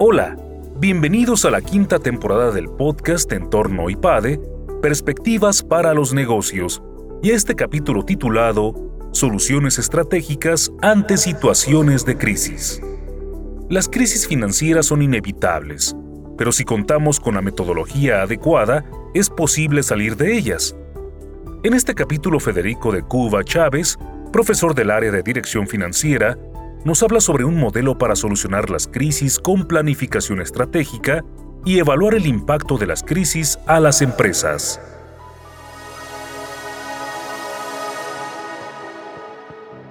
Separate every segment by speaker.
Speaker 1: Hola, bienvenidos a la quinta temporada del podcast Entorno IPADE, Perspectivas para los Negocios, y este capítulo titulado Soluciones estratégicas ante situaciones de crisis. Las crisis financieras son inevitables, pero si contamos con la metodología adecuada, es posible salir de ellas. En este capítulo, Federico de Cuba Chávez, profesor del área de Dirección Financiera, nos habla sobre un modelo para solucionar las crisis con planificación estratégica y evaluar el impacto de las crisis a las empresas.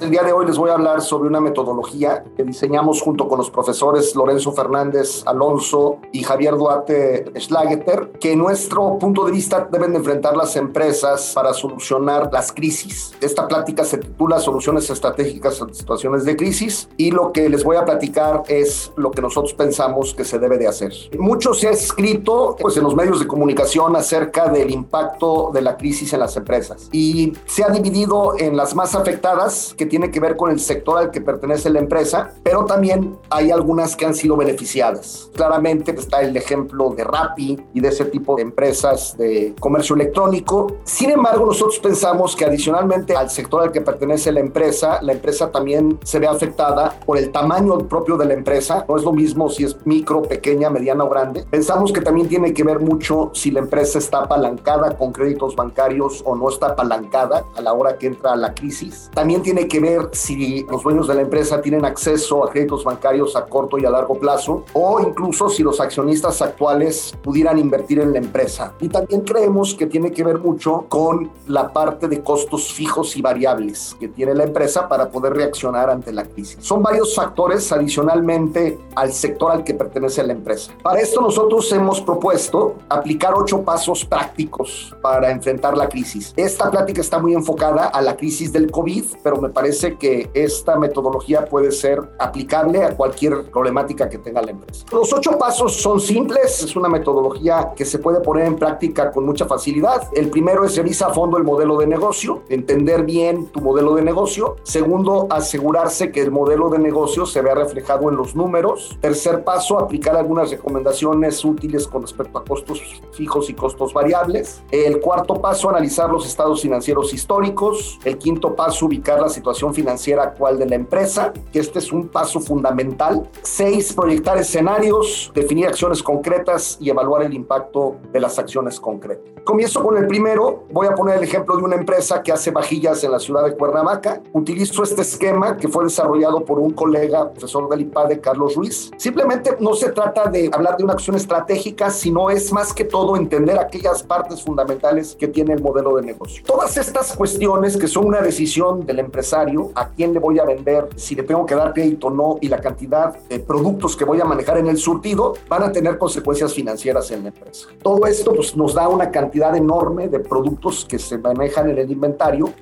Speaker 2: El día de hoy les voy a hablar sobre una metodología que diseñamos junto con los profesores Lorenzo Fernández Alonso y Javier Duarte Schlageter, que en nuestro punto de vista deben de enfrentar las empresas para solucionar las crisis. Esta plática se titula Soluciones estratégicas en situaciones de crisis y lo que les voy a platicar es lo que nosotros pensamos que se debe de hacer. Mucho se ha escrito pues, en los medios de comunicación acerca del impacto de la crisis en las empresas y se ha dividido en las más afectadas que tiene que ver con el sector al que pertenece la empresa, pero también hay algunas que han sido beneficiadas. Claramente está el ejemplo de Rappi y de ese tipo de empresas de comercio electrónico. Sin embargo, nosotros pensamos que adicionalmente al sector al que pertenece la empresa, la empresa también se ve afectada por el tamaño propio de la empresa. No es lo mismo si es micro, pequeña, mediana o grande. Pensamos que también tiene que ver mucho si la empresa está apalancada con créditos bancarios o no está apalancada a la hora que entra la crisis. También tiene que si los dueños de la empresa tienen acceso a créditos bancarios a corto y a largo plazo o incluso si los accionistas actuales pudieran invertir en la empresa. Y también creemos que tiene que ver mucho con la parte de costos fijos y variables que tiene la empresa para poder reaccionar ante la crisis. Son varios factores adicionalmente al sector al que pertenece la empresa. Para esto nosotros hemos propuesto aplicar ocho pasos prácticos para enfrentar la crisis. Esta plática está muy enfocada a la crisis del COVID, pero me parece que esta metodología puede ser aplicable a cualquier problemática que tenga la empresa. Los ocho pasos son simples, es una metodología que se puede poner en práctica con mucha facilidad. El primero es revisar a fondo el modelo de negocio, entender bien tu modelo de negocio. Segundo, asegurarse que el modelo de negocio se vea reflejado en los números. Tercer paso, aplicar algunas recomendaciones útiles con respecto a costos fijos y costos variables. El cuarto paso, analizar los estados financieros históricos. El quinto paso, ubicar la situación financiera actual de la empresa, que este es un paso fundamental. Seis, proyectar escenarios, definir acciones concretas y evaluar el impacto de las acciones concretas. Comienzo con el primero. Voy a poner el ejemplo de una empresa que hace vajillas en la ciudad de Cuernavaca. Utilizo este esquema que fue desarrollado por un colega, profesor del IPADE, Carlos Ruiz. Simplemente no se trata de hablar de una acción estratégica, sino es más que todo entender aquellas partes fundamentales que tiene el modelo de negocio. Todas estas cuestiones que son una decisión del empresario a quién le voy a vender, si le tengo que dar crédito o no y la cantidad de productos que voy a manejar en el surtido, van a tener consecuencias financieras en la empresa. Todo esto pues, nos da una cantidad enorme de productos que se manejan en el inventario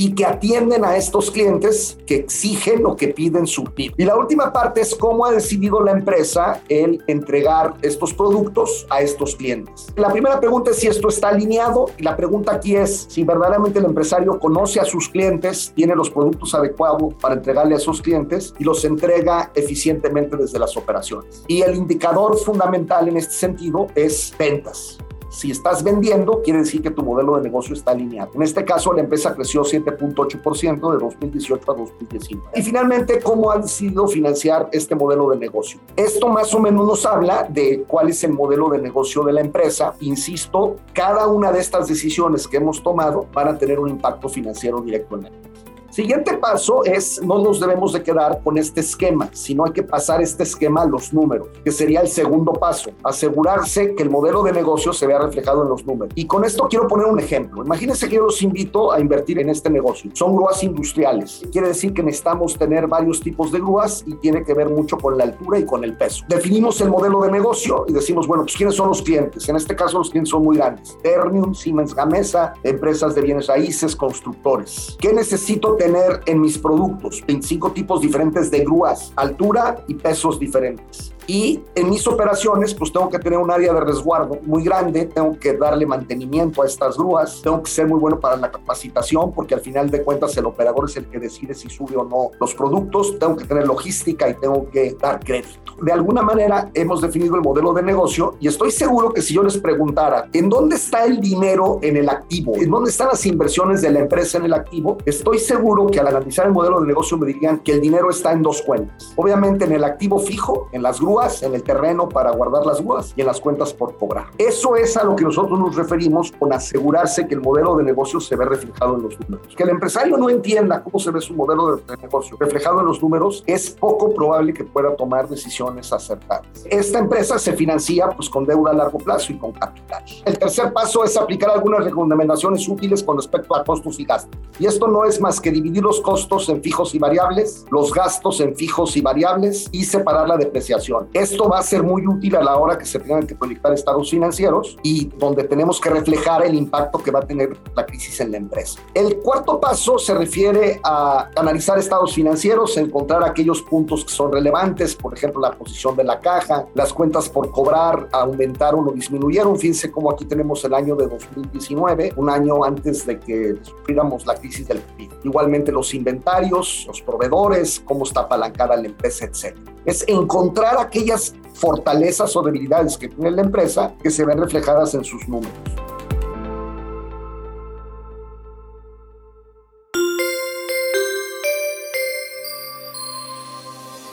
Speaker 2: y que atienden a estos clientes que exigen o que piden su PIB. Y la última parte es cómo ha decidido la empresa el entregar estos productos a estos clientes. La primera pregunta es si esto está alineado y la pregunta aquí es si verdaderamente el empresario conoce a sus clientes, tiene los productos adecuados para entregarle a sus clientes y los entrega eficientemente desde las operaciones. Y el indicador fundamental en este sentido es ventas. Si estás vendiendo, quiere decir que tu modelo de negocio está alineado. En este caso, la empresa creció 7.8% de 2018 a 2019. Y finalmente, ¿cómo ha decidido financiar este modelo de negocio? Esto más o menos nos habla de cuál es el modelo de negocio de la empresa. Insisto, cada una de estas decisiones que hemos tomado van a tener un impacto financiero directo en empresa. Siguiente paso es, no nos debemos de quedar con este esquema, sino hay que pasar este esquema a los números, que sería el segundo paso, asegurarse que el modelo de negocio se vea reflejado en los números. Y con esto quiero poner un ejemplo. Imagínense que yo los invito a invertir en este negocio. Son grúas industriales. Quiere decir que necesitamos tener varios tipos de grúas y tiene que ver mucho con la altura y con el peso. Definimos el modelo de negocio y decimos, bueno, pues ¿quiénes son los clientes? En este caso los clientes son muy grandes. Ternium, Siemens Gamesa, empresas de bienes raíces, constructores. ¿Qué necesito tener en mis productos 25 tipos diferentes de grúas, altura y pesos diferentes. Y en mis operaciones, pues tengo que tener un área de resguardo muy grande, tengo que darle mantenimiento a estas grúas, tengo que ser muy bueno para la capacitación, porque al final de cuentas el operador es el que decide si sube o no los productos, tengo que tener logística y tengo que dar crédito. de alguna manera hemos definido el modelo de negocio y estoy seguro que si yo les preguntara en dónde está el dinero en el activo, en dónde están las inversiones de la empresa en el activo, estoy seguro que al analizar el modelo de negocio me dirían que el dinero está en dos cuentas. Obviamente en el activo fijo, en las grúas, en el terreno para guardar las grúas y en las cuentas por cobrar. Eso es a lo que nosotros nos referimos con asegurarse que el modelo de negocio se ve reflejado en los números. Que el empresario no entienda cómo se ve su modelo de negocio reflejado en los números es poco probable que pueda tomar decisiones acertadas. Esta empresa se financia pues con deuda a largo plazo y con capital. El tercer paso es aplicar algunas recomendaciones útiles con respecto a costos y gastos. Y esto no es más que dividir los costos en fijos y variables, los gastos en fijos y variables y separar la depreciación. Esto va a ser muy útil a la hora que se tengan que proyectar estados financieros y donde tenemos que reflejar el impacto que va a tener la crisis en la empresa. El cuarto paso se refiere a analizar estados financieros, encontrar aquellos puntos que son relevantes, por ejemplo, la posición de la caja, las cuentas por cobrar aumentaron o disminuyeron. Fíjense cómo aquí tenemos el año de 2019, un año antes de que sufriéramos la crisis del COVID. Igualmente los inventarios, los proveedores, cómo está apalancada la empresa, etc. Es encontrar aquellas fortalezas o debilidades que tiene la empresa que se ven reflejadas en sus números.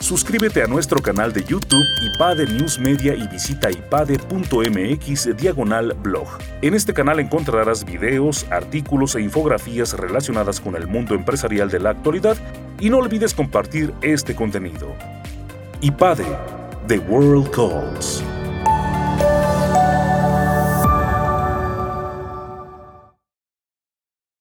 Speaker 1: Suscríbete a nuestro canal de YouTube IPADE News Media y visita ipade.mx diagonal blog. En este canal encontrarás videos, artículos e infografías relacionadas con el mundo empresarial de la actualidad y no olvides compartir este contenido. IPADE, The World Calls.